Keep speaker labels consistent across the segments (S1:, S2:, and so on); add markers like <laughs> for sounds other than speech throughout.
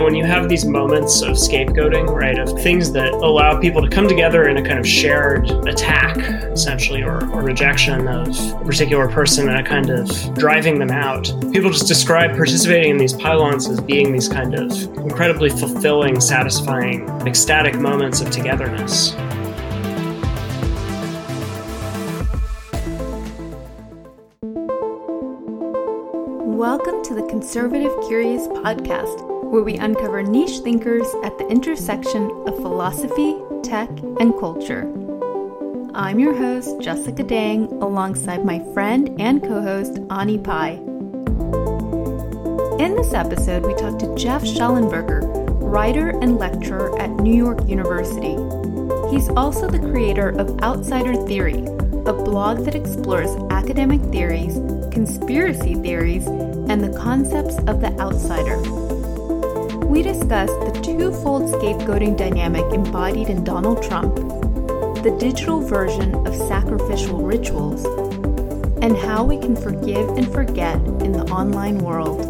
S1: When you have these moments of scapegoating, right, of things that allow people to come together in a kind of shared attack, essentially, or, or rejection of a particular person and a kind of driving them out, people just describe participating in these pile-ons as being these kind of incredibly fulfilling, satisfying, ecstatic moments of togetherness.
S2: Welcome to the Conservative Curious podcast, where we uncover niche thinkers at the intersection of philosophy, tech, and culture. I'm your host, Jessica Dang, alongside my friend and co host, Ani Pai. In this episode, we talk to Geoff Shullenberger, writer and lecturer at New York University. He's also the creator of Outsider Theory, a blog that explores academic theories, conspiracy theories, and the concepts of the outsider. We discuss the twofold scapegoating dynamic embodied in Donald Trump, the digital version of sacrificial rituals, and how we can forgive and forget in the online world.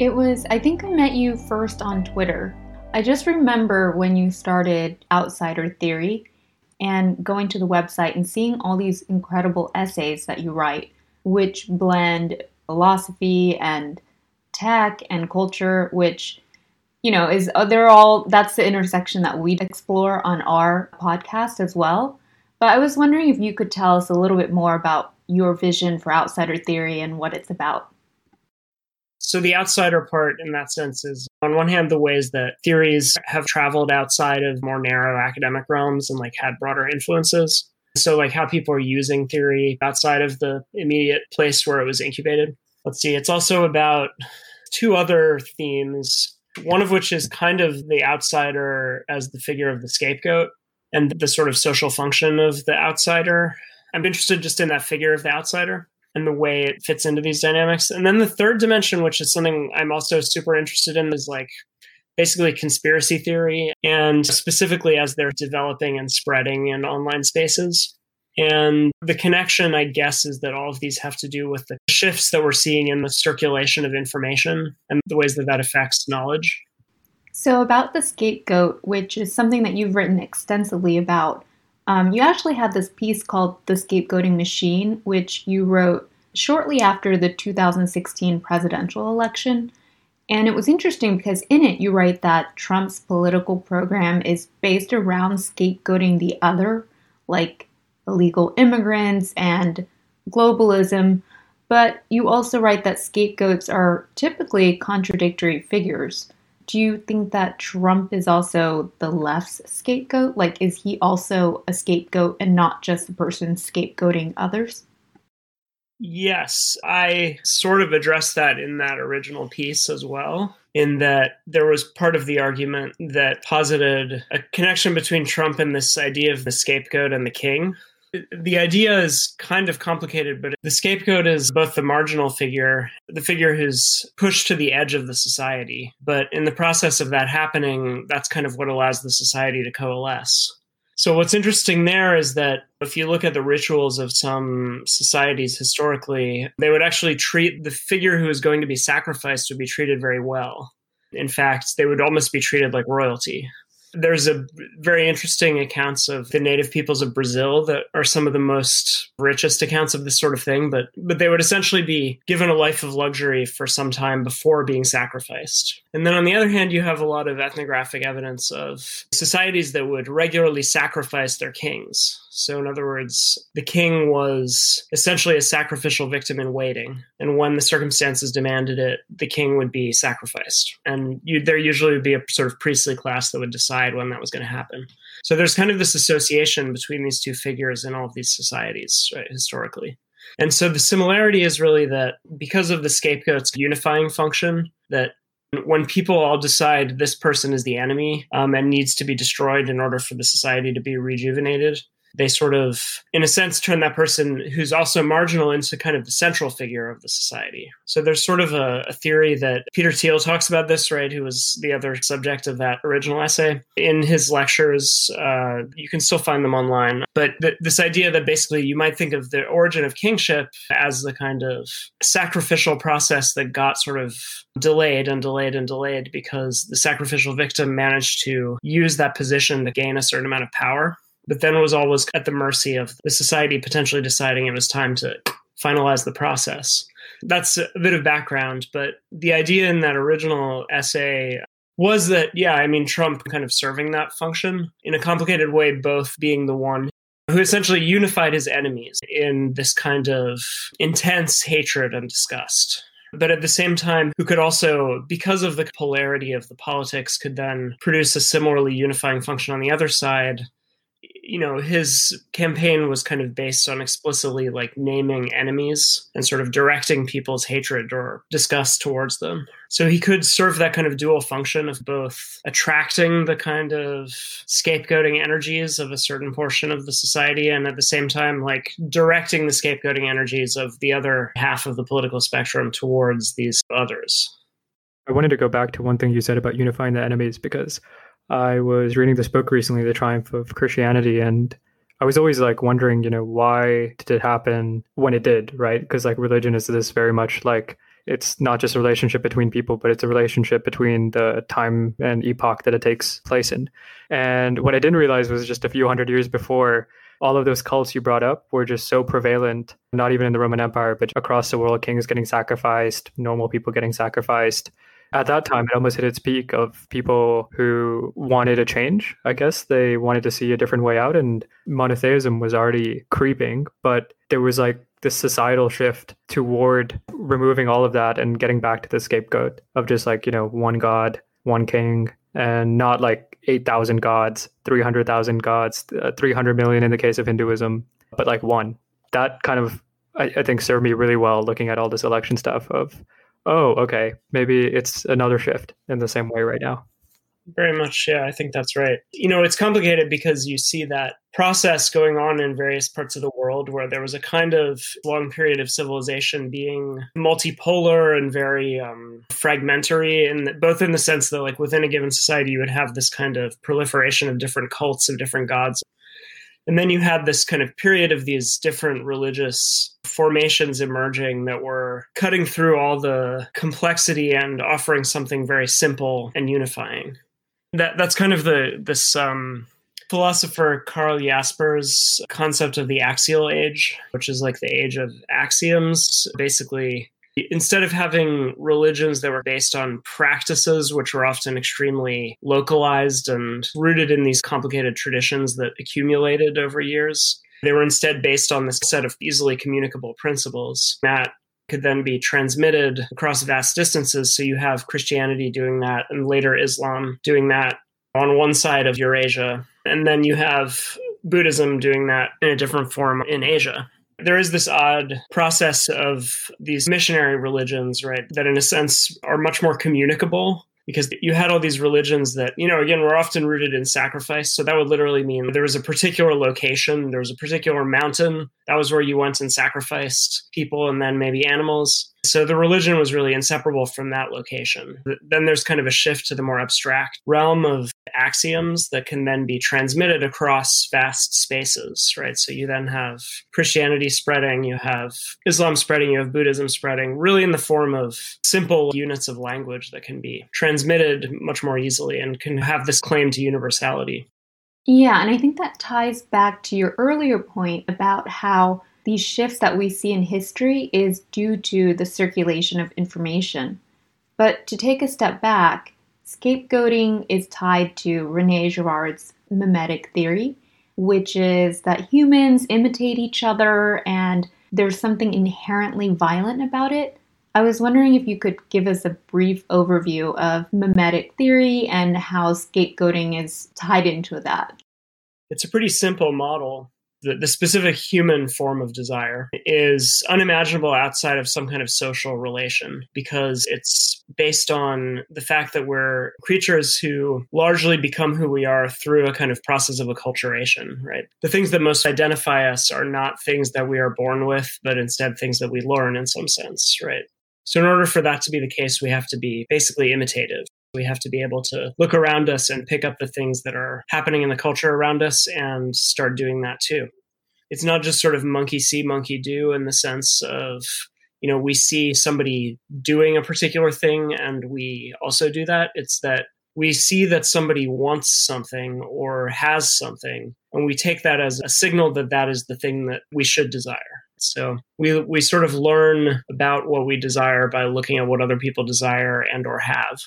S2: It was, I think I met you first on Twitter. I just remember when you started Outsider Theory and going to the website and seeing all these incredible essays that you write, which blend philosophy and tech and culture, which, you know, is uh, they're all that's the intersection that we explore on our podcast as well. But I was wondering if you could tell us a little bit more about your vision for Outsider Theory and what it's about.
S1: So the outsider part in that sense is on one hand the ways that theories have traveled outside of more narrow academic realms and like had broader influences. So like how people are using theory outside of the immediate place where it was incubated. Let's see, it's also about two other themes, one of which is kind of the outsider as the figure of the scapegoat and the sort of social function of the outsider. I'm interested just in that figure of the outsider and the way it fits into these dynamics. And then the third dimension, which is something I'm also super interested in, is like basically conspiracy theory, and specifically as they're developing and spreading in online spaces. And the connection, I guess, is that all of these have to do with the shifts that we're seeing in the circulation of information and the ways that that affects knowledge.
S2: So, about the scapegoat, which is something that you've written extensively about, um, you actually had this piece called The Scapegoating Machine, which you wrote shortly after the 2016 presidential election. And it was interesting because in it you write that Trump's political program is based around scapegoating the other, like illegal immigrants and globalism. But you also write that scapegoats are typically contradictory figures do you think that Trump is also the left's scapegoat? Like, is he also a scapegoat and not just the person scapegoating others?
S1: Yes, I sort of addressed that in that original piece as well. In that there was part of the argument that posited a connection between Trump and this idea of the scapegoat and the king the idea is kind of complicated, but the scapegoat is both the marginal figure, the figure who's pushed to the edge of the society. But in the process of that happening, that's kind of what allows the society to coalesce. So, what's interesting there is that if you look at the rituals of some societies historically, they would actually treat the figure who is going to be sacrificed would be treated very well. In fact, they would almost be treated like royalty. There's a very interesting accounts of the native peoples of Brazil that are some of the most richest accounts of this sort of thing, but but they would essentially be given a life of luxury for some time before being sacrificed. And then on the other hand, you have a lot of ethnographic evidence of societies that would regularly sacrifice their kings. So, in other words, the king was essentially a sacrificial victim in waiting. And when the circumstances demanded it, the king would be sacrificed. And you, there usually would be a sort of priestly class that would decide when that was going to happen. So, there's kind of this association between these two figures in all of these societies, right, historically. And so the similarity is really that because of the scapegoat's unifying function, that when people all decide this person is the enemy um, and needs to be destroyed in order for the society to be rejuvenated, they sort of, in a sense, turn that person who's also marginal into kind of the central figure of the society. So there's sort of a, a theory that Peter Thiel talks about this, right? Who was the other subject of that original essay. In his lectures, uh, you can still find them online. But th- this idea that basically you might think of the origin of kingship as the kind of sacrificial process that got sort of delayed and delayed and delayed because the sacrificial victim managed to use that position to gain a certain amount of power but then was always at the mercy of the society potentially deciding it was time to finalize the process. That's a bit of background, but the idea in that original essay was that, yeah, I mean, Trump kind of serving that function in a complicated way, both being the one who essentially unified his enemies in this kind of intense hatred and disgust. But at the same time, who could also, because of the polarity of the politics, could then produce a similarly unifying function on the other side you know his campaign was kind of based on explicitly like naming enemies and sort of directing people's hatred or disgust towards them. So he could serve that kind of dual function of both attracting the kind of scapegoating energies of a certain portion of the society and at the same time like directing the scapegoating energies of the other half of the political spectrum towards these others.
S3: I wanted to go back to one thing you said about unifying the enemies because I was reading this book recently, The Triumph of Christianity, and I was always like wondering, you know, why did it happen when it did, right? Because like religion is this very much like it's not just a relationship between people, but it's a relationship between the time and epoch that it takes place in. And what I didn't realize was just a few hundred years before, all of those cults you brought up were just so prevalent, not even in the Roman Empire, but across the world, kings getting sacrificed, normal people getting sacrificed at that time it almost hit its peak of people who wanted a change i guess. They wanted to see a different way out and monotheism was already creeping but there was like this societal shift toward removing all of that and getting back to the scapegoat of just like you know one god one king and not like 8000 gods 300000 gods uh, 300 million in the case of hinduism but like one. That kind of I, I think served me really well looking at all this election stuff of oh, okay, maybe it's another shift in the same way right now.
S1: Very much, yeah, I think that's right. You know, it's complicated because you see that process going on in various parts of the world where there was a kind of long period of civilization being multipolar and very um, fragmentary, and both in the sense that, like, within a given society, you would have this kind of proliferation of different cults of different gods and then you had this kind of period of these different religious formations emerging that were cutting through all the complexity and offering something very simple and unifying. That that's kind of the this um, philosopher Karl Jaspers' concept of the axial age, which is like the age of axioms. Basically, Instead of having religions that were based on practices, which were often extremely localized and rooted in these complicated traditions that accumulated over years, they were instead based on this set of easily communicable principles that could then be transmitted across vast distances. So you have Christianity doing that, and later Islam doing that on one side of Eurasia. And then you have Buddhism doing that in a different form in Asia there is this odd process of these missionary religions, right, that in a sense are much more communicable because you had all these religions that, you know, again, were often rooted in sacrifice. So that would literally mean there was a particular location, there was a particular mountain. That was where you went and sacrificed people and then maybe animals. So the religion was really inseparable from that location. Then there's kind of a shift to the more abstract realm of axioms that can then be transmitted across vast spaces, right? So you then have Christianity spreading, you have Islam spreading, you have Buddhism spreading, really in the form of simple units of language that can be transmitted much more easily and can have this claim to universality.
S2: Yeah, and I think that ties back to your earlier point about how these shifts that we see in history is due to the circulation of information. But to take a step back, scapegoating is tied to Rene Girard's mimetic theory, which is that humans imitate each other and there's something inherently violent about it. I was wondering if you could give us a brief overview of mimetic theory and how scapegoating is tied into that.
S1: It's a pretty simple model the, the specific human form of desire is unimaginable outside of some kind of social relation because it's based on the fact that we're creatures who largely become who we are through a kind of process of acculturation, right? The things that most identify us are not things that we are born with, but instead things that we learn in some sense, right? So, in order for that to be the case, we have to be basically imitative. We have to be able to look around us and pick up the things that are happening in the culture around us and start doing that too. It's not just sort of monkey see, monkey do in the sense of, you know, we see somebody doing a particular thing and we also do that. It's that we see that somebody wants something or has something, and we take that as a signal that that is the thing that we should desire. So we we sort of learn about what we desire by looking at what other people desire and or have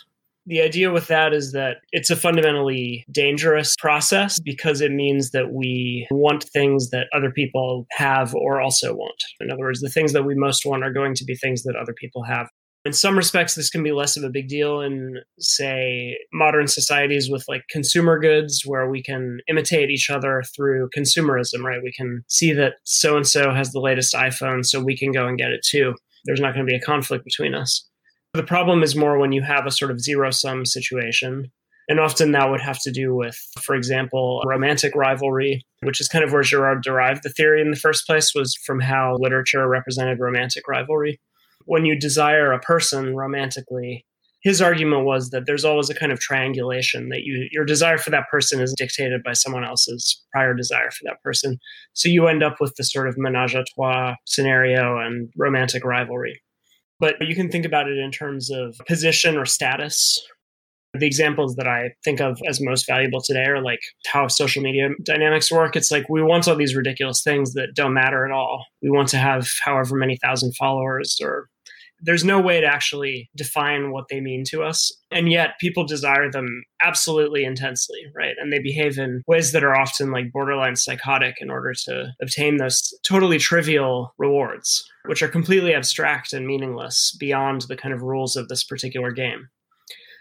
S1: the idea with that is that it's a fundamentally dangerous process because it means that we want things that other people have or also want. In other words, the things that we most want are going to be things that other people have. In some respects, this can be less of a big deal in, say, modern societies with like consumer goods where we can imitate each other through consumerism, right? We can see that so and so has the latest iPhone, so we can go and get it too. There's not going to be a conflict between us. The problem is more when you have a sort of zero sum situation. And often that would have to do with, for example, romantic rivalry, which is kind of where Girard derived the theory in the first place, was from how literature represented romantic rivalry. When you desire a person romantically, his argument was that there's always a kind of triangulation that you your desire for that person is dictated by someone else's prior desire for that person. So you end up with the sort of menage a trois scenario and romantic rivalry. But you can think about it in terms of position or status. The examples that I think of as most valuable today are like how social media dynamics work. It's like we want all these ridiculous things that don't matter at all. We want to have however many thousand followers or there's no way to actually define what they mean to us. And yet people desire them absolutely intensely, right? And they behave in ways that are often like borderline psychotic in order to obtain those totally trivial rewards, which are completely abstract and meaningless beyond the kind of rules of this particular game.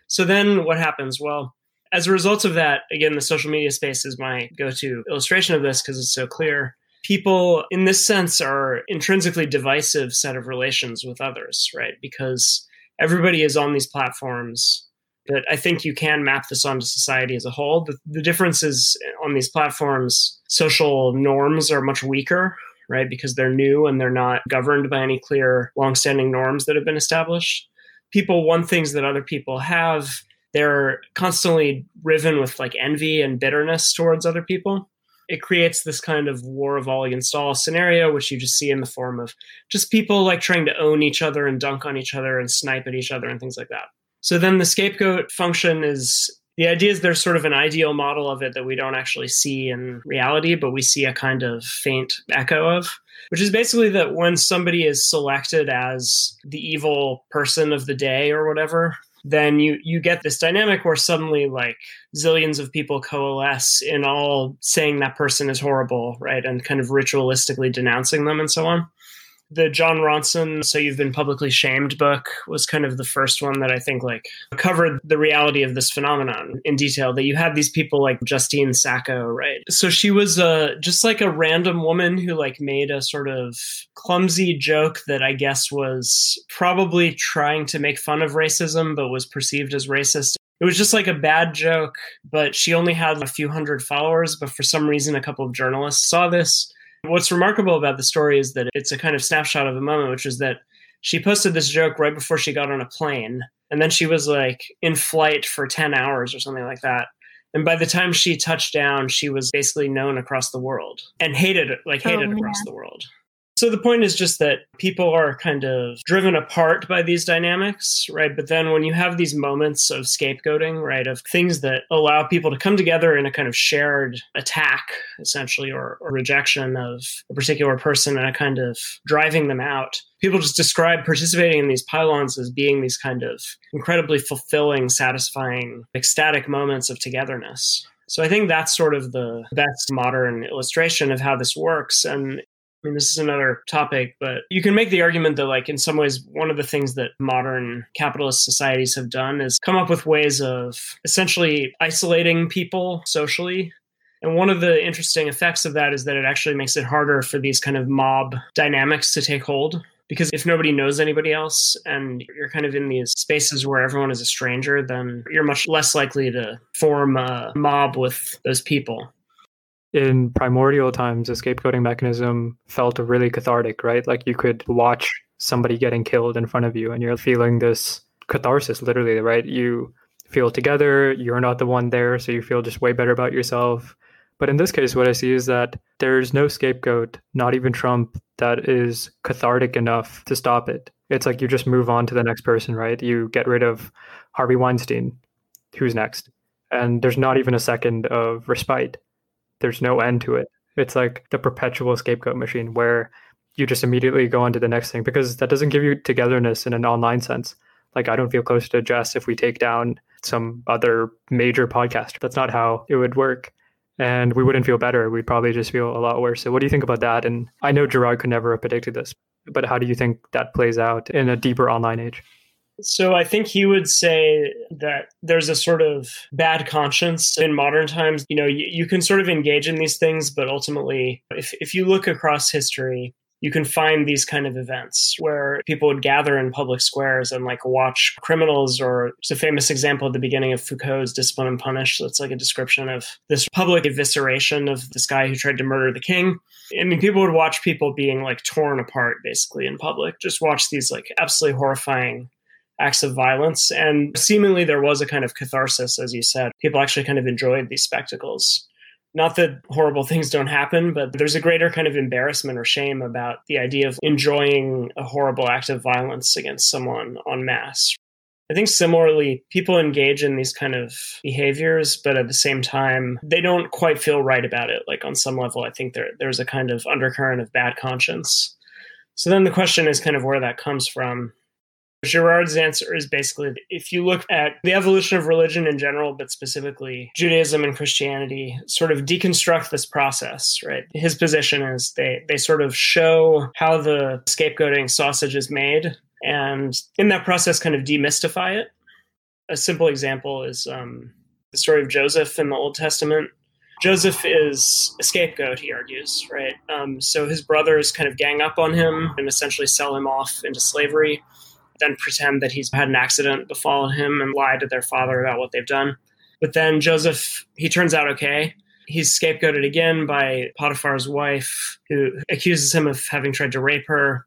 S1: So then what happens? Well, as a result of that, again, the social media space is my go to illustration of this because it's so clear people in this sense are intrinsically divisive set of relations with others right? Because everybody is on these platforms but i think you can map this onto society as a whole. The, the difference is eh, on these platforms social norms are much weaker right? Because they're new and they're not governed by any clear long-standing norms that have been established. People want things that other people have. They're constantly riven with like envy and bitterness towards other people it creates this kind of war of all against all scenario, which you just see in the form of just people like trying to own each other and dunk on each other and snipe at each other and things like that. So then the scapegoat function is the idea is there's sort of an ideal model of it that we don't actually see in reality, but we see a kind of faint echo of, which is basically that when somebody is selected as the evil person of the day or whatever, then you you get this dynamic where suddenly like zillions of people coalesce in all saying that person is horrible, right? And kind of ritualistically denouncing them and so on the Jon Ronson "So You've Been Publicly Shamed" book was kind of the first one that I think like covered the reality of this phenomenon in detail. That you had these people like Justine Sacco, right? So she was uh, just like a random woman who like made a sort of clumsy joke that I guess was probably trying to make fun of racism, but was perceived as racist. It was just like a bad joke, but she only had a few hundred followers. But for some reason, a couple of journalists saw this What's remarkable about the story is that it's a kind of snapshot of a moment, which is that she posted this joke right before she got on a plane. And then she was like in flight for 10 hours or something like that. And by the time she touched down, she was basically known across the world and hated, like hated oh, across the world. So the point is just that people are kind of driven apart by these dynamics, right? But then when you have these moments of scapegoating, right, of things that allow people to come together in a kind of shared attack, essentially, or, or rejection of a particular person and a kind of driving them out, people just describe participating in these pile-ons as being these kind of incredibly fulfilling, satisfying, ecstatic moments of togetherness. So I think that's sort of the best modern illustration of how this works. And I mean, this is another topic, but you can make the argument that, like, in some ways, one of the things that modern capitalist societies have done is come up with ways of essentially isolating people socially And one of the interesting effects of that is that it actually makes it harder for these kind of mob dynamics to take hold. Because if nobody knows anybody else and you're kind of in these spaces where everyone is a stranger, then you're much less likely to form a mob with those people.
S3: In primordial times, the scapegoating mechanism felt really cathartic, right? Like you could watch somebody getting killed in front of you and you're feeling this catharsis, literally, right? You feel together, you're not the one there, so you feel just way better about yourself. But in this case, what I see is that there's no scapegoat, not even Trump, that is cathartic enough to stop it. It's like you just move on to the next person, right? You get rid of Harvey Weinstein. Who's next? And there's not even a second of respite. There's no end to it. It's like the perpetual scapegoat machine where you just immediately go on to the next thing because that doesn't give you togetherness in an online sense. Like, I don't feel close to Jess if we take down some other major podcast. That's not how it would work and we wouldn't feel better. We'd probably just feel a lot worse. So, what do you think about that? And I know Girard could never have predicted this, but how do you think that plays out in a deeper online age?
S1: So, I think he would say that there's a sort of bad conscience in modern times. You know, you, you can sort of engage in these things, but ultimately, if, if you look across history, you can find these kind of events where people would gather in public squares and like watch criminals or it's a famous example at the beginning of Foucault's Discipline and Punish. It's like a description of this public evisceration of this guy who tried to murder the king. I mean, people would watch people being like torn apart basically in public, just watch these like absolutely horrifying acts of violence. And seemingly there was a kind of catharsis, as you said. People actually kind of enjoyed these spectacles not that horrible things don't happen, but there's a greater kind of embarrassment or shame about the idea of enjoying a horrible act of violence against someone en masse. I think similarly, people engage in these kind of behaviors, but at the same time, they don't quite feel right about it. Like on some level, I think there, there's a kind of undercurrent of bad conscience. So then the question is kind of where that comes from. Girard's answer is basically if you look at the evolution of religion in general, but specifically Judaism and Christianity, sort of deconstruct this process, right? His position is they, they sort of show how the scapegoating sausage is made, and in that process, kind of demystify it. A simple example is um, the story of Joseph in the Old Testament. Joseph is a scapegoat, he argues, right? Um, so his brothers kind of gang up on him and essentially sell him off into slavery then pretend that he's had an accident befall him and lie to their father about what they've done. But then Joseph, he turns out okay. He's scapegoated again by Potiphar's wife, who accuses him of having tried to rape her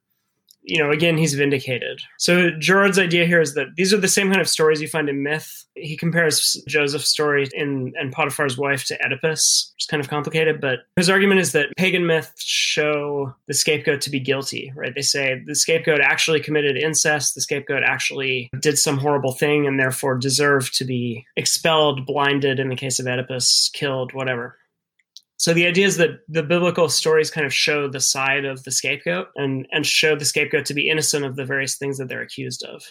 S1: you know, again, he's vindicated. So Girard's idea here is that these are the same kind of stories you find in myth. He compares Joseph's story in and Potiphar's wife to Oedipus, which is kind of complicated, but his argument is that pagan myths show the scapegoat to be guilty, right? They say the scapegoat actually committed incest, the scapegoat actually did some horrible thing and therefore deserved to be expelled, blinded in the case of Oedipus, killed, whatever. So the idea is that the biblical stories kind of show the side of the scapegoat and, and show the scapegoat to be innocent of the various things that they're accused of.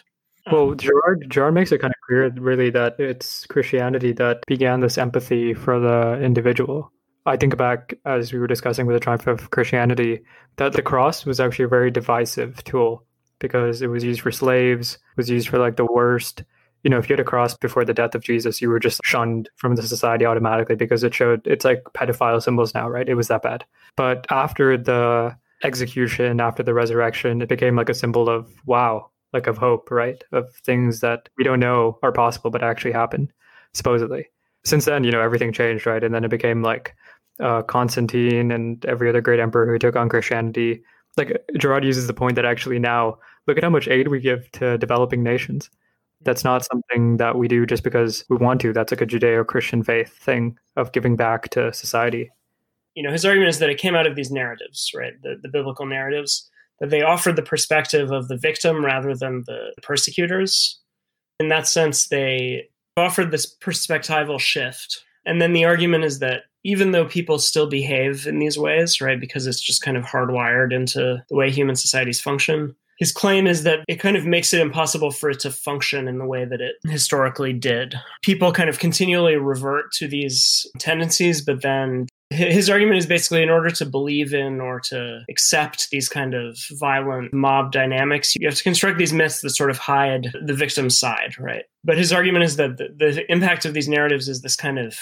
S3: Well, um, Girard, Girard makes it kind of clear, really, that it's Christianity that began this empathy for the individual. I think back, as we were discussing with the triumph of Christianity, that the cross was actually a very divisive tool because it was used for slaves, was used for like the worst you know, if you had a cross before the death of Jesus, you were just shunned from the society automatically because it showed it's like pedophile symbols now, right? It was that bad. But after the execution, after the resurrection, it became like a symbol of wow, like of hope, right? Of things that we don't know are possible but actually happen, supposedly. Since then, you know, everything changed, right? And then it became like uh, Constantine and every other great emperor who took on Christianity. Like Girard uses the point that actually now look at how much aid we give to developing nations that's not something that we do just because we want to. That's like a Judeo Christian faith thing of giving back to society.
S1: You know, his argument is that it came out of these narratives, right? The, the biblical narratives, that they offered the perspective of the victim rather than the persecutors. In that sense, they offered this perspectival shift. And then the argument is that even though people still behave in these ways, right, because it's just kind of hardwired into the way human societies function, his claim is that it kind of makes it impossible for it to function in the way that it historically did. People kind of continually revert to these tendencies, but then his argument is basically in order to believe in or to accept these kind of violent mob dynamics, you have to construct these myths that sort of hide the victim's side, right? But his argument is that the, the impact of these narratives is this kind of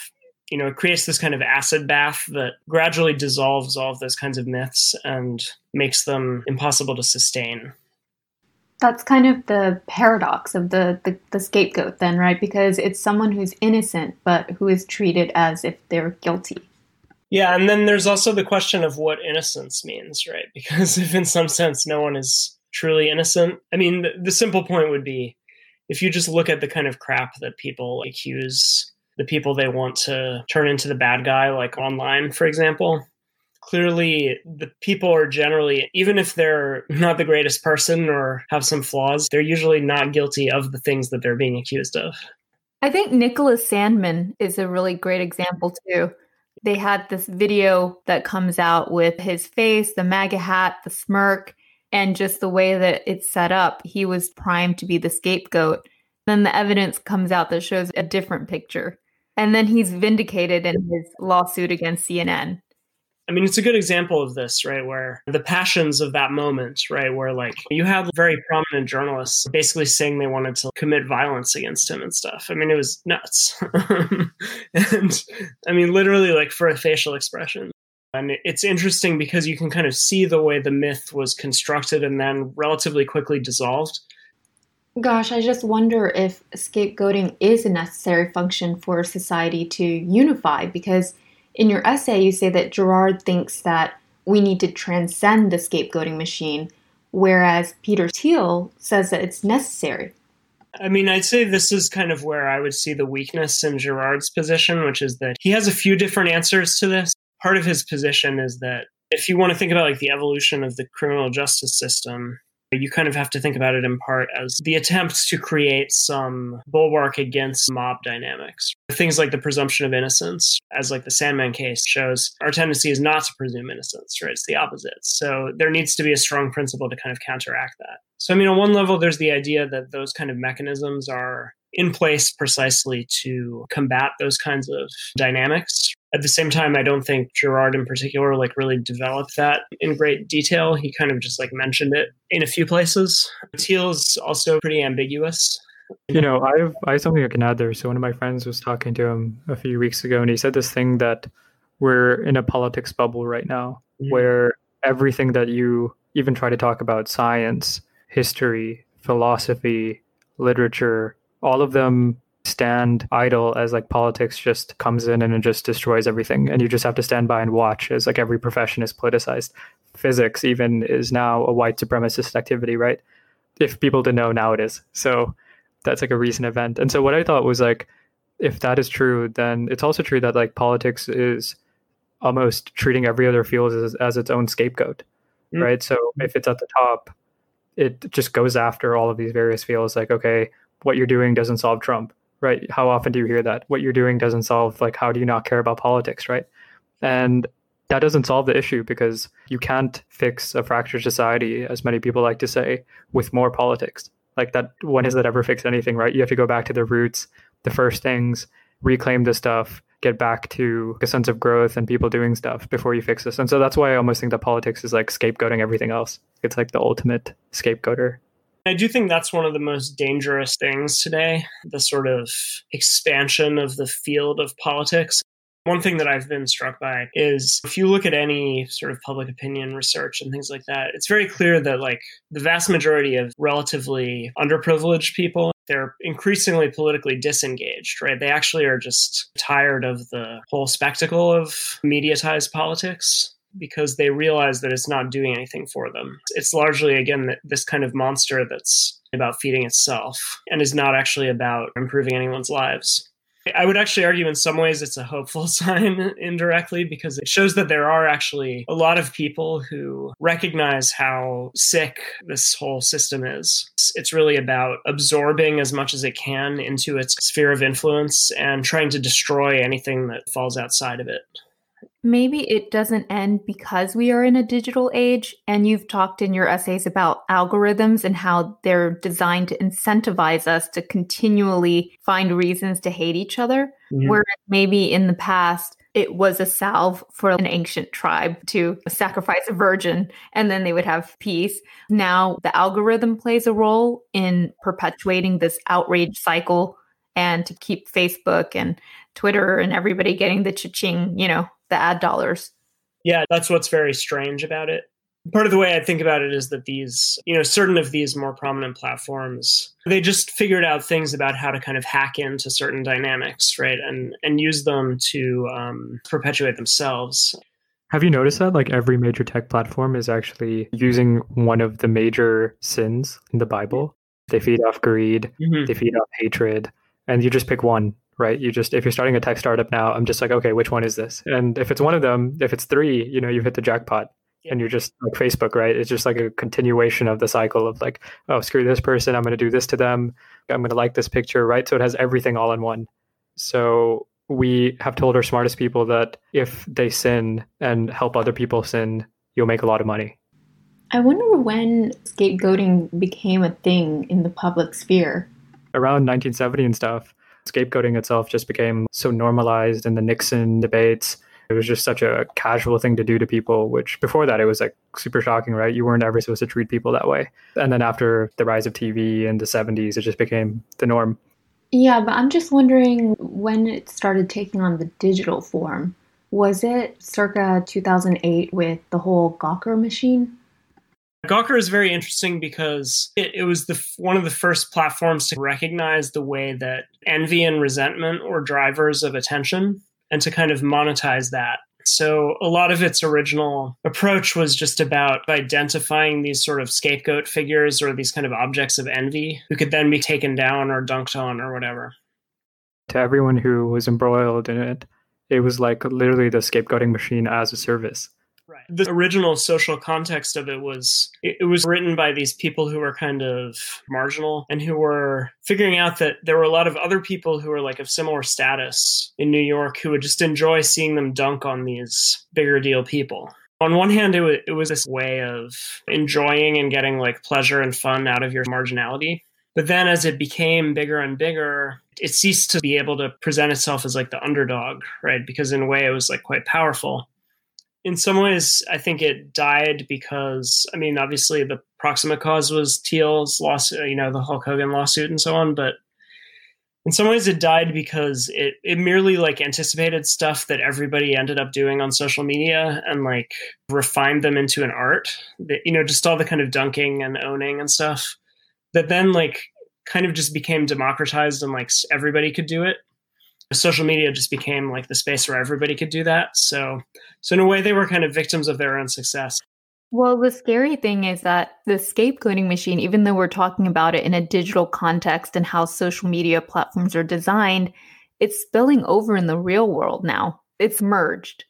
S1: you know, it creates this kind of acid bath that gradually dissolves all of those kinds of myths and makes them impossible to sustain.
S2: That's kind of the paradox of the, the, the scapegoat, then, right? Because it's someone who's innocent, but who is treated as if they're guilty.
S1: Yeah, and then there's also the question of what innocence means, right? Because <laughs> if in some sense no one is truly innocent, I mean, the, the simple point would be if you just look at the kind of crap that people accuse the people they want to turn into the bad guy, like online, for example. Clearly, the people are generally, even if they're not the greatest person or have some flaws, they're usually not guilty of the things that they're being accused of.
S2: I think Nicholas Sandmann is a really great example, too. They had this video that comes out with his face, the MAGA hat, the smirk, and just the way that it's set up. He was primed to be the scapegoat. Then the evidence comes out that shows a different picture. And then he's vindicated in his lawsuit against CNN.
S1: I mean, it's a good example of this, right? Where the passions of that moment, right? Where like you have very prominent journalists basically saying they wanted to commit violence against him and stuff. I mean, it was nuts. <laughs> and I mean, literally like for a facial expression. And it's interesting because you can kind of see the way the myth was constructed and then relatively quickly dissolved.
S2: Gosh, I just wonder if scapegoating is a necessary function for society to unify because in your essay you say that Girard thinks that we need to transcend the scapegoating machine, whereas Peter Thiel says that it's necessary.
S1: I mean, I'd say this is kind of where I would see the weakness in Girard's position, which is that he has a few different answers to this. Part of his position is that if you want to think about like the evolution of the criminal justice system, you kind of have to think about it in part as the attempts to create some bulwark against mob dynamics. Things like the presumption of innocence, as like the Sandmann case shows, our tendency is not to presume innocence, right? It's the opposite. So there needs to be a strong principle to kind of counteract that. So, I mean, on one level, there's the idea that those kind of mechanisms are in place precisely to combat those kinds of dynamics. At the same time, I don't think Girard in particular like really developed that in great detail. He kind of just like mentioned it in a few places. Thiel's also pretty ambiguous.
S3: You know, I have I have something I can add there. So one of my friends was talking to him a few weeks ago, and he said this thing that we're in a politics bubble right now, mm-hmm. where everything that you even try to talk about science, history, philosophy, literature, all of them stand idle as like politics just comes in and it just destroys everything. And you just have to stand by and watch as like every profession is politicized. Physics even is now a white supremacist activity right? If people didn't know now it is. So that's like a recent event. And so what i thought was like if that is true then it's also true that like politics is almost treating every other field as, as its own scapegoat mm-hmm. right? So if it's at the top it just goes after all of these various fields like okay what you're doing doesn't solve Trump, right? How often do you hear that? What you're doing doesn't solve, like, how do you not care about politics, right? And that doesn't solve the issue because you can't fix a fractured society, as many people like to say, with more politics. Like that, when has that ever fixed anything, right? You have to go back to the roots, the first things, reclaim the stuff, get back to a sense of growth and people doing stuff before you fix this. And so that's why I almost think that politics is like scapegoating everything else. It's like the ultimate scapegoater.
S1: I do think that's one of the most dangerous things today the sort of expansion of the field of politics. One thing that I've been struck by is if you look at any sort of public opinion research and things like that, it's very clear that like the vast majority of relatively underprivileged people, they're increasingly politically disengaged, right? They actually are just tired of the whole spectacle of mediatized politics because they realize that it's not doing anything for them. It's largely, again, this kind of monster that's about feeding itself and is not actually about improving anyone's lives. I would actually argue in some ways it's a hopeful <laughs> sign indirectly because it shows that there are actually a lot of people who recognize how sick this whole system is. It's really about absorbing as much as it can into its sphere of influence and trying to destroy anything that falls outside of it
S2: maybe it doesn't end because we are in a digital age. And you've talked in your essays about algorithms and how they're designed to incentivize us to continually find reasons to hate each other. Mm-hmm. Whereas maybe in the past, it was a salve for an ancient tribe to sacrifice a virgin and then they would have peace. Now the algorithm plays a role in perpetuating this outrage cycle and to keep Facebook and Twitter and everybody getting the cha-ching, you know, the ad dollars.
S1: Yeah, that's what's very strange about it. Part of the way I think about it is that these, you know, certain of these more prominent platforms, they just figured out things about how to kind of hack into certain dynamics, right, and and use them to um, perpetuate themselves.
S3: Have you noticed that like every major tech platform is actually using one of the major sins in the Bible? They feed off greed, mm-hmm. they feed off hatred, and you just pick one, right? You just if you're starting a tech startup now, I'm just like, okay, which one is this? And if it's one of them, if it's three, you know, you've hit the jackpot. Yeah. And you're just like Facebook, right? It's just like a continuation of the cycle of like, oh, screw this person, I'm going to do this to them, I'm going to like this picture, right? So it has everything all in one. So we have told our smartest people that if they sin and help other people sin, you'll make a lot of money.
S2: I wonder when scapegoating became a thing in the public sphere.
S3: Around 1970 and stuff, scapegoating itself just became so normalized in the Nixon debates. It was just such a casual thing to do to people, which before that it was like super shocking, right? You weren't ever supposed to treat people that way. And then after the rise of TV in the 70s, it just became the norm.
S2: Yeah, but I'm just wondering when it started taking on the digital form. Was it circa 2008 with the whole Gawker machine?
S1: Gawker is very interesting because it, it was the one of the first platforms to recognize the way that envy and resentment were drivers of attention and to kind of monetize that. So a lot of its original approach was just about identifying these sort of scapegoat figures or these kind of objects of envy who could then be taken down or dunked on or whatever.
S3: To everyone who was embroiled in it, it was like literally the scapegoating machine as a service.
S1: The original social context of it was it, it, was written by these people who were kind of marginal and who were figuring out that there were a lot of other people who were like of similar status in New York who would just enjoy seeing them dunk on these bigger deal people. On one hand, it, it was this way of enjoying and getting like pleasure and fun out of your marginality. But then as it became bigger and bigger, it ceased to be able to present itself as like the underdog, right? Because in a way it was like quite powerful in some ways, I think it died because, I mean, obviously the proximate cause was Thiel's lawsuit, uh, you know, the Hulk Hogan lawsuit and so on. But in some ways, it died because it, it merely like anticipated stuff that everybody ended up doing on social media and like refined them into an art that, you know, just all the kind of dunking and owning and stuff that then like kind of just became democratized and like everybody could do it social media just became like the space where everybody could do that. So, so in a way, they were kind of victims of their own success.
S2: Well, the scary thing is that the scapegoating machine, even though we're talking about it in a digital context and how social media platforms are designed, it's spilling over in the real world now. It's merged.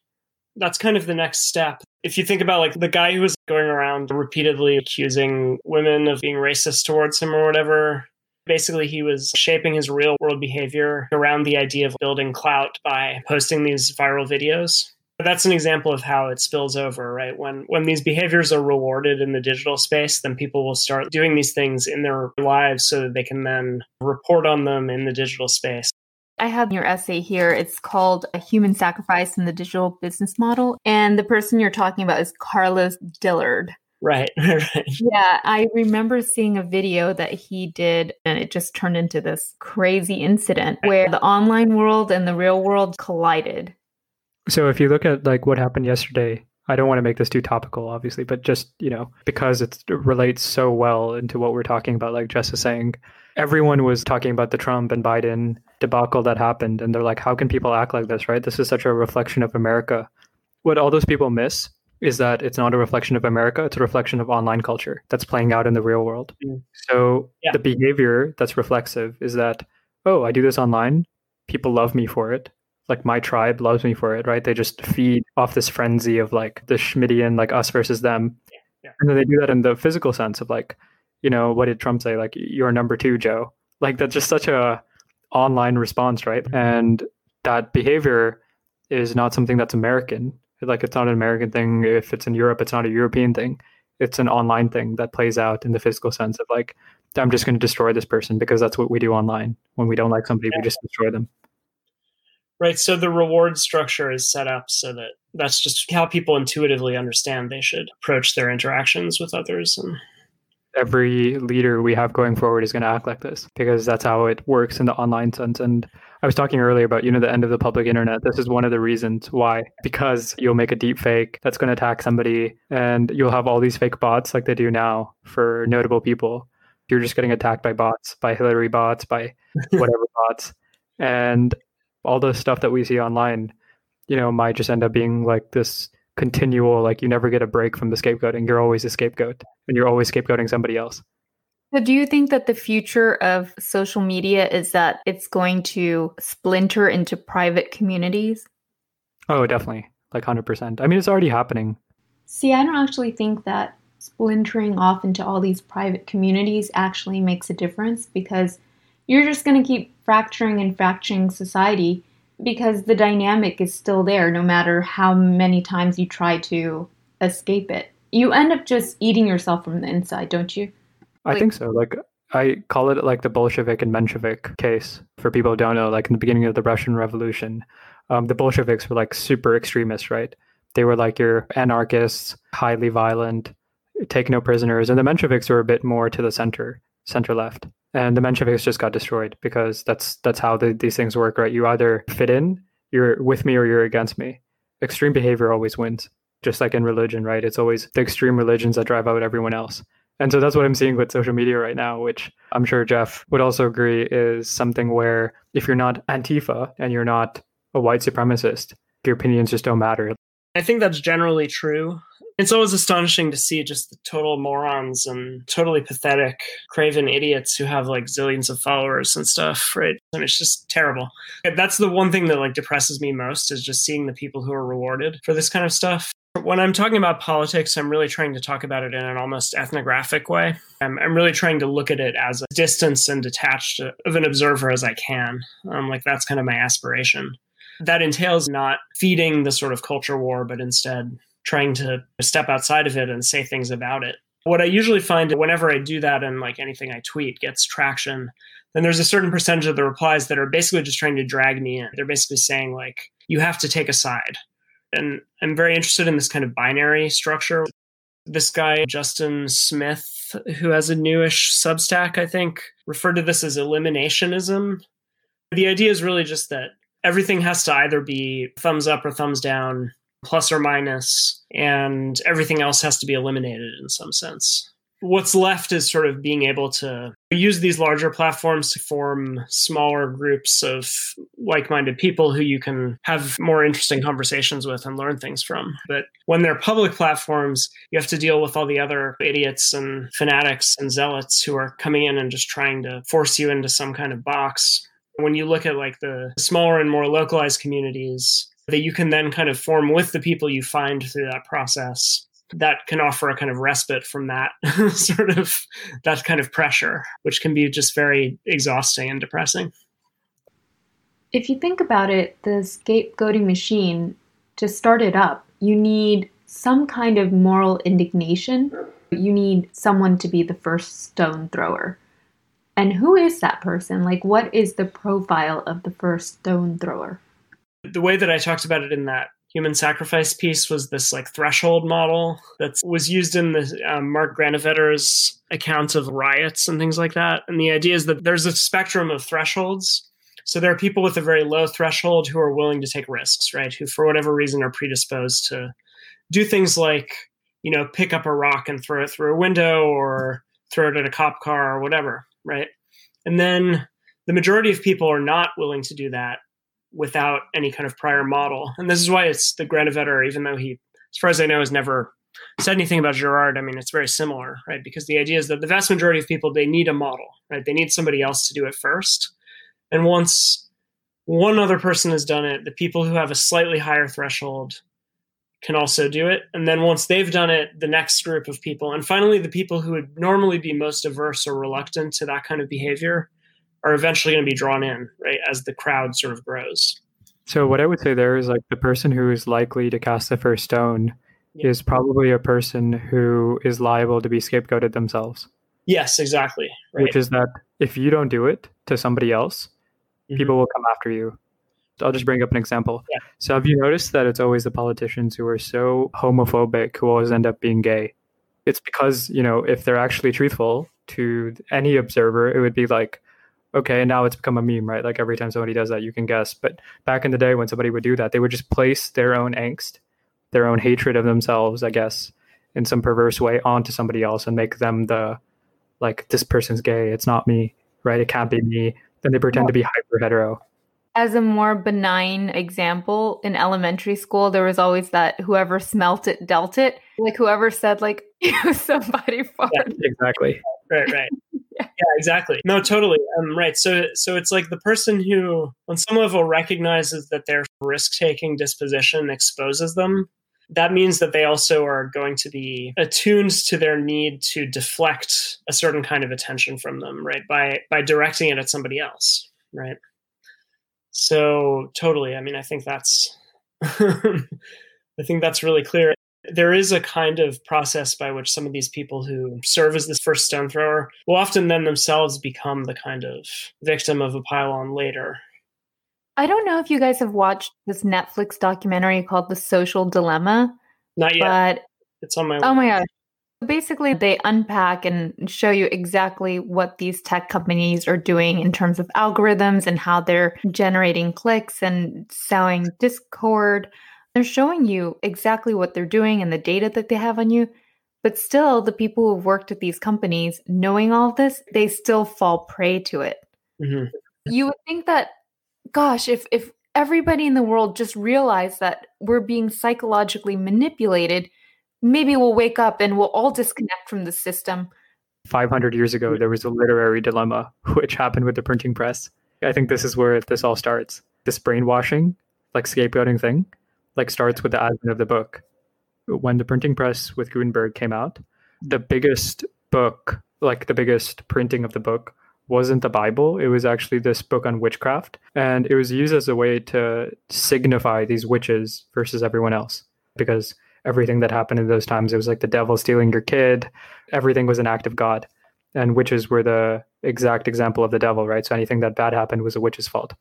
S1: That's kind of the next step. If you think about like the guy who was going around repeatedly accusing women of being racist towards him or whatever, Basically, he was shaping his real world behavior around the idea of building clout by posting these viral videos. But that's an example of how it spills over, right? When when these behaviors are rewarded in the digital space, then people will start doing these things in their lives so that they can then report on them in the digital space.
S2: I have your essay here. It's called A Human Sacrifice in the Digital Business Model. And the person you're talking about is Carlos Dillard. <laughs>
S1: Right, right.
S2: Yeah, I remember seeing a video that he did, and it just turned into this crazy incident where the online world and the real world collided.
S3: So, if you look at like what happened yesterday, I don't want to make this too topical, obviously, but just you know because it relates so well into what we're talking about. Like Jess is saying, everyone was talking about the Trump and Biden debacle that happened, and they're like, "How can people act like this?" Right? This is such a reflection of America. What all those people miss is that it's not a reflection of America, it's a reflection of online culture that's playing out in the real world. Mm. So yeah. the behavior that's reflexive is that, oh, I do this online, people love me for it. Like my tribe loves me for it, right? They just feed off this frenzy of like the Schmittian, like us versus them. Yeah. Yeah. And then they do that in the physical sense of like, you know, what did Trump say? Like, you're number two, Joe. Like that's just such a online response, right? Mm-hmm. And that behavior is not something that's American like it's not an American thing. If it's in Europe, it's not a European thing. It's an online thing that plays out in the physical sense of like, I'm just going to destroy this person because that's what we do online. When we don't like somebody, yeah. we just destroy them.
S1: Right. So the reward structure is set up so that that's just how people intuitively understand they should approach their interactions with others. And
S3: every leader we have going forward is going to act like this because that's how it works in the online sense. And I was talking earlier about, you know, the end of the public internet. This is one of the reasons why, because you'll make a deep fake that's going to attack somebody and you'll have all these fake bots like they do now for notable people. You're just getting attacked by bots, by Hillary bots, by <laughs> whatever bots. And all the stuff that we see online, you know, might just end up being like this continual, like you never get a break from the scapegoating. You're always a scapegoat and you're always scapegoating somebody else.
S2: So, do you think that the future of social media is that it's going to splinter into private communities?
S3: Oh, definitely. Like 100%. I mean, it's already happening.
S2: See, I don't actually think that splintering off into all these private communities actually makes a difference because you're just going to keep fracturing and fracturing society because the dynamic is still there no matter how many times you try to escape it. You end up just eating yourself from the inside, don't you?
S3: I think so. Like I call it like the Bolshevik and Menshevik case for people who don't know. Like in the beginning of the Russian Revolution, um, the Bolsheviks were like super extremists, right? They were like your anarchists, highly violent, take no prisoners, and the Mensheviks were a bit more to the center, center left. And the Mensheviks just got destroyed because that's that's how the, these things work, right? You either fit in, you're with me, or you're against me. Extreme behavior always wins, just like in religion, right? It's always the extreme religions that drive out everyone else. And so that's what I'm seeing with social media right now, which I'm sure Geoff would also agree is something where if you're not Antifa and you're not a white supremacist, your opinions just don't matter.
S1: I think that's generally true. It's always astonishing to see just the total morons and totally pathetic, craven idiots who have like zillions of followers and stuff, right? And it's just terrible. That's the one thing that like depresses me most is just seeing the people who are rewarded for this kind of stuff. When I'm talking about politics, I'm really trying to talk about it in an almost ethnographic way. I'm, I'm really trying to look at it as a distance and detached of an observer as I can. Um, like that's kind of my aspiration. That entails not feeding the sort of culture war, but instead trying to step outside of it and say things about it. What I usually find whenever I do that and like anything I tweet gets traction, then there's a certain percentage of the replies that are basically just trying to drag me in. They're basically saying like, you have to take a side and I'm very interested in this kind of binary structure. This guy, Justin Smith, who has a newish Substack, I think, referred to this as eliminationism. The idea is really just that everything has to either be thumbs up or thumbs down, plus or minus, and everything else has to be eliminated in some sense. What's left is sort of being able to use these larger platforms to form smaller groups of like-minded people who you can have more interesting conversations with and learn things from. But when they're public platforms you have to deal with all the other idiots and fanatics and zealots who are coming in and just trying to force you into some kind of box. When you look at like the smaller and more localized communities that you can then kind of form with the people you find through that process that can offer a kind of respite from that <laughs> sort of that kind of pressure, which can be just very exhausting and depressing.
S2: If you think about it, the scapegoating machine, to start it up, you need some kind of moral indignation. You need someone to be the first stone thrower. And who is that person? Like, what is the profile of the first stone thrower?
S1: The way that I talked about it in that human sacrifice piece was this like threshold model that was used in the um, Mark Granovetter's accounts of riots and things like that. And the idea is that there's a spectrum of thresholds. So there are people with a very low threshold who are willing to take risks, right? Who, for whatever reason, are predisposed to do things like, you know, pick up a rock and throw it through a window or throw it at a cop car or whatever, right? And then the majority of people are not willing to do that without any kind of prior model. And this is why it's the Granovetter, even though he, as far as I know, has never said anything about Girard. I mean, it's very similar, right? Because the idea is that the vast majority of people, they need a model, right? They need somebody else to do it first. And once one other person has done it, the people who have a slightly higher threshold can also do it. And then once they've done it, the next group of people, and finally, the people who would normally be most averse or reluctant to that kind of behavior are eventually going to be drawn in, right, as the crowd sort of grows.
S3: So what I would say there is like the person who is likely to cast the first stone yeah. is probably a person who is liable to be scapegoated themselves.
S1: Yes, exactly.
S3: Right. Which is that if you don't do it to somebody else, mm-hmm. people will come after you. I'll just bring up an example. Yeah. So have you noticed that it's always the politicians who are so homophobic who always end up being gay? It's because, you know, if they're actually truthful to any observer, it would be like, okay, and now it's become a meme, right? Like every time somebody does that, you can guess. But back in the day when somebody would do that, they would just place their own angst, their own hatred of themselves, I guess, in some perverse way onto somebody else and make them the like this person's gay, it's not me, right? It can't be me. Then they pretend to be hyper hetero.
S2: As a more benign example, in elementary school, there was always that whoever smelt it dealt it. Like whoever said like <laughs> somebody farted.
S3: Yeah, exactly.
S1: Right, right. <laughs> yeah. exactly. No, totally. Um, right. So, so it's like the person who, on some level, recognizes that their risk-taking disposition exposes them that means that they also are going to be attuned to their need to deflect a certain kind of attention from them right by by directing it at somebody else right so totally i mean i think that's <laughs> i think that's really clear there is a kind of process by which some of these people who serve as this first stone thrower will often then themselves become the kind of victim of a pile-on later
S2: I don't know if you guys have watched this Netflix documentary called The Social Dilemma.
S1: Not yet. But it's on my
S2: Oh my gosh. Basically, they unpack and show you exactly what these tech companies are doing in terms of algorithms and how they're generating clicks and selling Discord. They're showing you exactly what they're doing and the data that they have on you. But still, the people who've worked at these companies, knowing all of this, they still fall prey to it. Mm-hmm. You would think that gosh, if if everybody in the world just realized that we're being psychologically manipulated, maybe we'll wake up and we'll all disconnect from the system.
S3: 500 years ago, there was a literary dilemma <laughs> which happened with the printing press. I think this is where this all starts. This brainwashing, like scapegoating thing, like starts with the advent of the book. When the printing press with Gutenberg came out, the mm-hmm. biggest book, like the biggest printing of the book, wasn't the Bible. It was actually this book on witchcraft. And it was used as a way to signify these witches versus everyone else. Because everything that happened in those times, it was like the devil stealing your kid. Everything was an act of God. And witches were the exact example of the devil, right? So anything that bad happened was a witch's fault.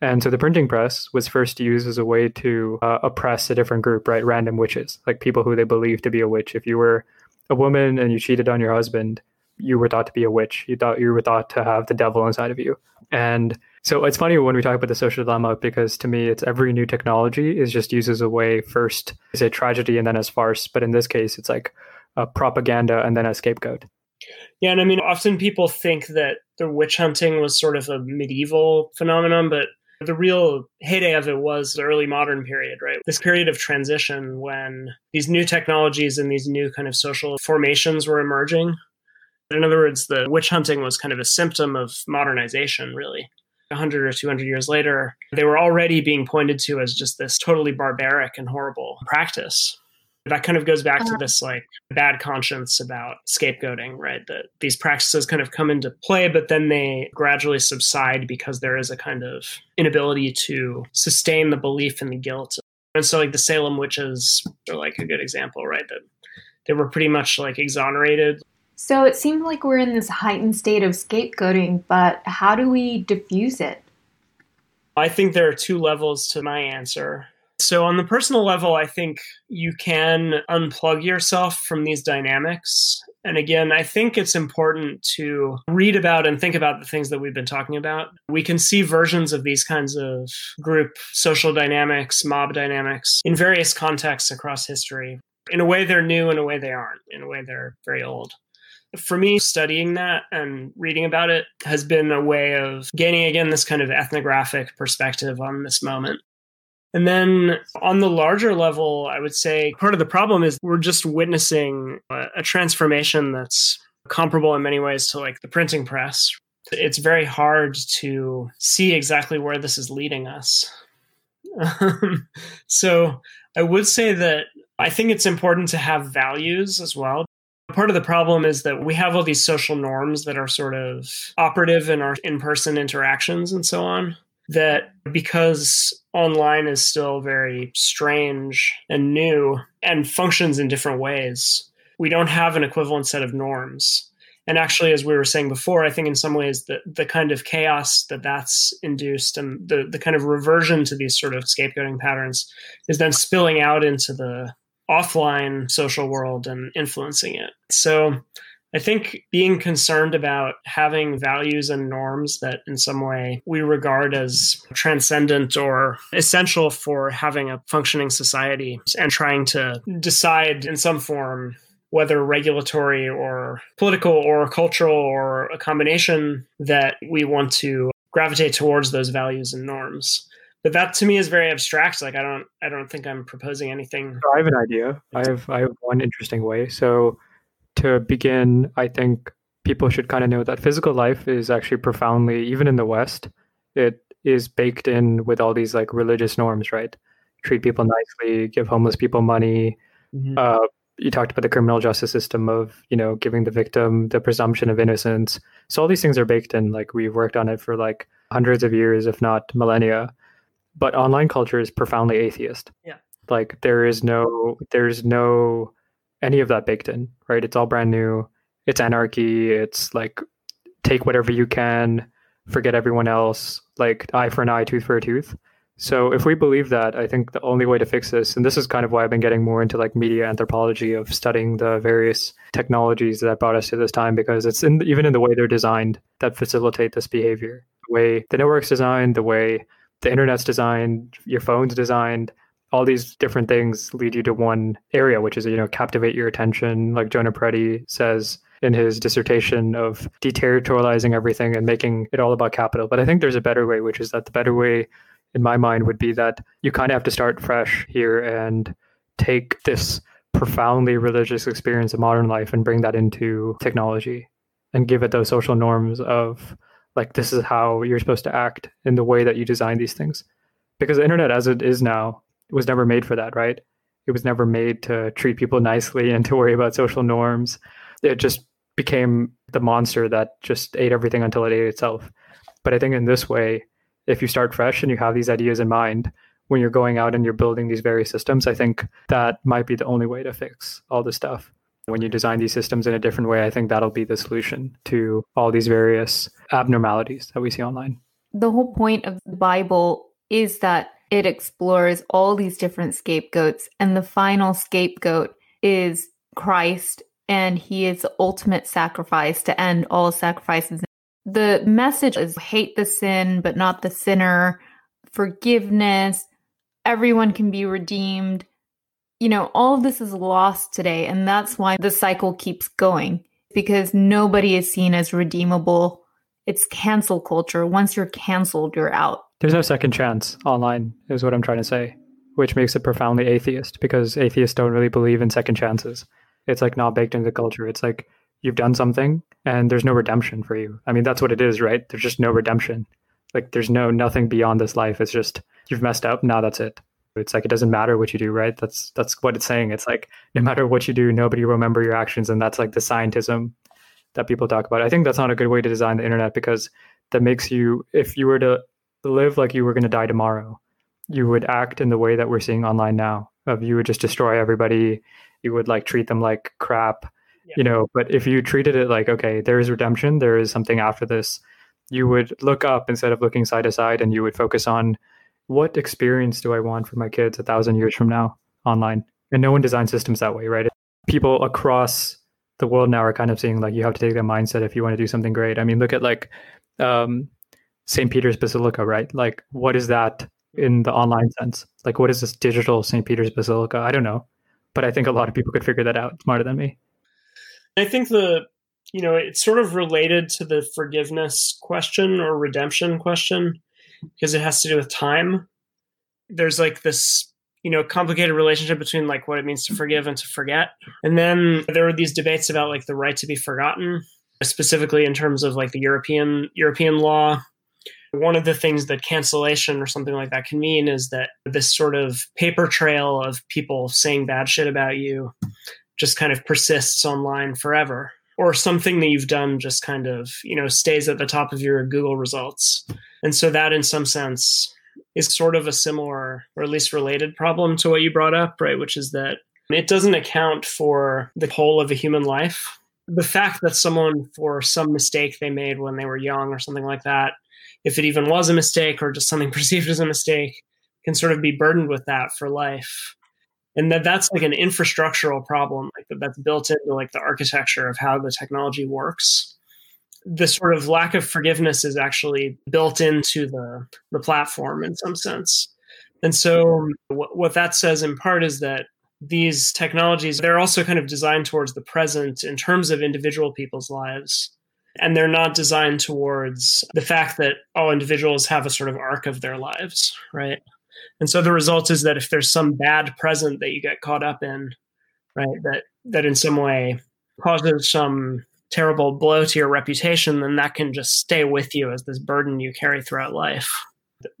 S3: And so the printing press was first used as a way to uh, oppress a different group, right? Random witches, like people who they believed to be a witch. If you were a woman and you cheated on your husband, you were thought to be a witch. You thought you were thought to have the devil inside of you. And so it's funny when we talk about the social dilemma because to me, it's every new technology is just used as a way first as a tragedy and then as farce. But in this case, it's like a propaganda and then a scapegoat.
S1: Yeah, and I mean, often people think that the witch hunting was sort of a medieval phenomenon, but the real heyday of it was the early modern period, right? This period of transition when these new technologies and these new kind of social formations were emerging in other words, the witch hunting was kind of a symptom of modernization, really. 100 or 200 years later, they were already being pointed to as just this totally barbaric and horrible practice. That kind of goes back to uh-huh. this like bad conscience about scapegoating, right? That these practices kind of come into play, but then they gradually subside because there is a kind of inability to sustain the belief in the guilt. And so, like the Salem witches are like a good example, right? That they were pretty much like exonerated
S2: so it seems like we're in this heightened state of scapegoating, but how do we diffuse it?
S1: I think there are two levels to my answer. So, on the personal level, I think you can unplug yourself from these dynamics. And again, I think it's important to read about and think about the things that we've been talking about. We can see versions of these kinds of group social dynamics, mob dynamics in various contexts across history. In a way, they're new, in a way, they aren't. In a way, they're very old for me, studying that and reading about it has been a way of gaining again this kind of ethnographic perspective on this moment. And then on the larger level, I would say part of the problem is we're just witnessing a, a transformation that's comparable in many ways to like the printing press. It's very hard to see exactly where this is leading us. Um, so I would say that I think it's important to have values as well Part of the problem is that we have all these social norms that are sort of operative in our in person interactions and so on. That because online is still very strange and new and functions in different ways, we don't have an equivalent set of norms. And actually, as we were saying before, I think in some ways that the kind of chaos that that's induced and the, the kind of reversion to these sort of scapegoating patterns is then spilling out into the offline social world and influencing it. So I think being concerned about having values and norms that in some way we regard as transcendent or essential for having a functioning society and trying to decide in some form whether regulatory or political or cultural or a combination that we want to gravitate towards those values and norms. But that to me is very abstract. Like i don't i don't think i'm proposing anything.
S3: I have an idea. I have i have one interesting way. So to begin i think people should kind of know that physical life is actually profoundly even in the west it is baked in with all these like religious norms right treat people nicely give homeless people money mm-hmm. uh, you talked about the criminal justice system of you know giving the victim the presumption of innocence so all these things are baked in like we've worked on it for like hundreds of years if not millennia but online culture is profoundly atheist.
S1: Yeah.
S3: Like there is no there's no any of that baked in, right? It's all brand new. It's anarchy. It's like take whatever you can, forget everyone else, like eye for an eye, tooth for a tooth. So if we believe that, I think the only way to fix this, and this is kind of why I've been getting more into like media anthropology of studying the various technologies that brought us to this time, because it's in even in the way they're designed that facilitate this behavior. The way the network's designed, the way the internet's designed, your phone's designed, all these different things lead you to one area, which is, you know, captivate your attention. Like Jonah Peretti says in his dissertation of deterritorializing everything and making it all about capital. But I think there's a better way, which is that the better way in my mind would be that you kind of have to start fresh here and take this profoundly religious experience of modern life and bring that into technology and give it those social norms of like this is how you're supposed to act in the way that you design these things because the internet as it is now was never made for that right? It was never made to treat people nicely and to worry about social norms. It just became the monster that just ate everything until it ate itself. But i think in this way if you start fresh and you have these ideas in mind when you're going out and you're building these various systems i think that might be the only way to fix all this stuff. When you design these systems in a different way, I think that'll be the solution to all these various abnormalities that we see online.
S2: The whole point of the Bible is that it explores all these different scapegoats, and the final scapegoat is Christ, and he is the ultimate sacrifice to end all sacrifices. The message is hate the sin, but not the sinner, forgiveness, everyone can be redeemed you know, all of this is lost today. And that's why the cycle keeps going because nobody is seen as redeemable. It's cancel culture. Once you're canceled, you're out.
S3: There's no second chance online, is what I'm trying to say, which makes it profoundly atheist because atheists don't really believe in second chances. It's like not baked into the culture. It's like you've done something and there's no redemption for you. I mean, that's what it is, right? There's just no redemption. Like there's no nothing beyond this life. It's just you've messed up. Now that's it. It's like it doesn't matter what you do, right? That's that's what it's saying. It's like no matter what you do, nobody will remember your actions, and that's like the scientism that people talk about. I think that's not a good way to design the internet because that makes you if you were to live like you were going to die tomorrow, you would act in the way that we're seeing online now. Of you would just destroy everybody. You would like treat them like crap, yeah. you know. But if you treated it like okay, there is redemption, there is something after this, you would look up instead of looking side to side, and you would focus on what experience do I want for my kids a thousand years from now online? And no one designs systems that way, right? People across the world now are kind of seeing like you have to take that mindset if you want to do something great. I mean, look at like um, St. Peter's Basilica, right? Like, what is that in the online sense? Like, what is this digital St. Peter's Basilica? I don't know, but I think a lot of people could figure that out smarter than me.
S1: I think the you know it's sort of related to the forgiveness question or redemption question because it has to do with time. There's like this, you know, complicated relationship between like what it means to forgive and to forget. And then there were these debates about like the right to be forgotten, specifically in terms of like the European European law. One of the things that cancellation or something like that can mean is that this sort of paper trail of people saying bad shit about you just kind of persists online forever. Or something that you've done just kind of you know stays at the top of your google results. And so that in some sense is sort of a similar or at least related problem to what you brought up right? Which is that it doesn't account for the whole of a human life. The fact that someone for some mistake they made when they were young or something like that if it even was a mistake or just something <laughs> perceived as a mistake can sort of be burdened with that for life. And that that's like an infrastructural problem like that's built into like the architecture of how the technology works. The sort of lack of forgiveness is actually built into the the platform in some sense. And so what, what that says in part is that these technologies they're also kind of designed towards the present in terms of individual people's lives and they're not designed towards the fact that all individuals have a sort of arc of their lives right? And so the result is that if there's some bad present that you get caught up in right that that in some way causes some terrible blow to your reputation then that can just stay with you as this burden you carry throughout life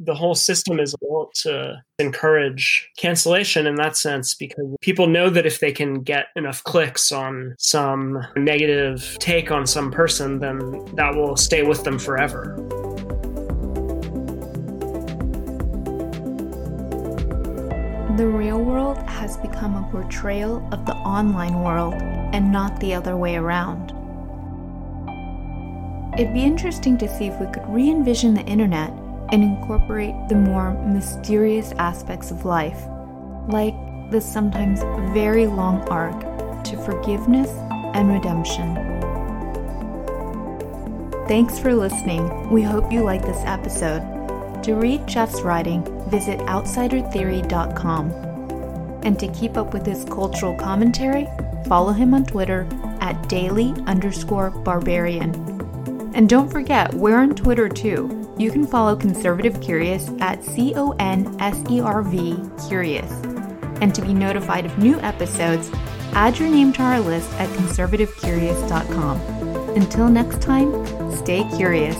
S1: the whole system is built to encourage cancellation in that sense because people know that if they can get enough clicks on some negative take on some person, then that will stay with them forever.
S2: The real world has become a portrayal of the online world and not the other way around. It'd be interesting to see if we could re envision the internet and incorporate the more mysterious aspects of life, like the sometimes very long arc to forgiveness and redemption. Thanks for listening. We hope you like this episode. To read Geoff's writing, visit outsidertheory.com. And to keep up with his cultural commentary, follow him on Twitter at daily underscore barbarian. And don't forget, we're on Twitter too you can follow Conservative Curious at C O N S E R V Curious. And to be notified of new episodes, add your name to our list at conservativecurious.com. Until next time, stay curious.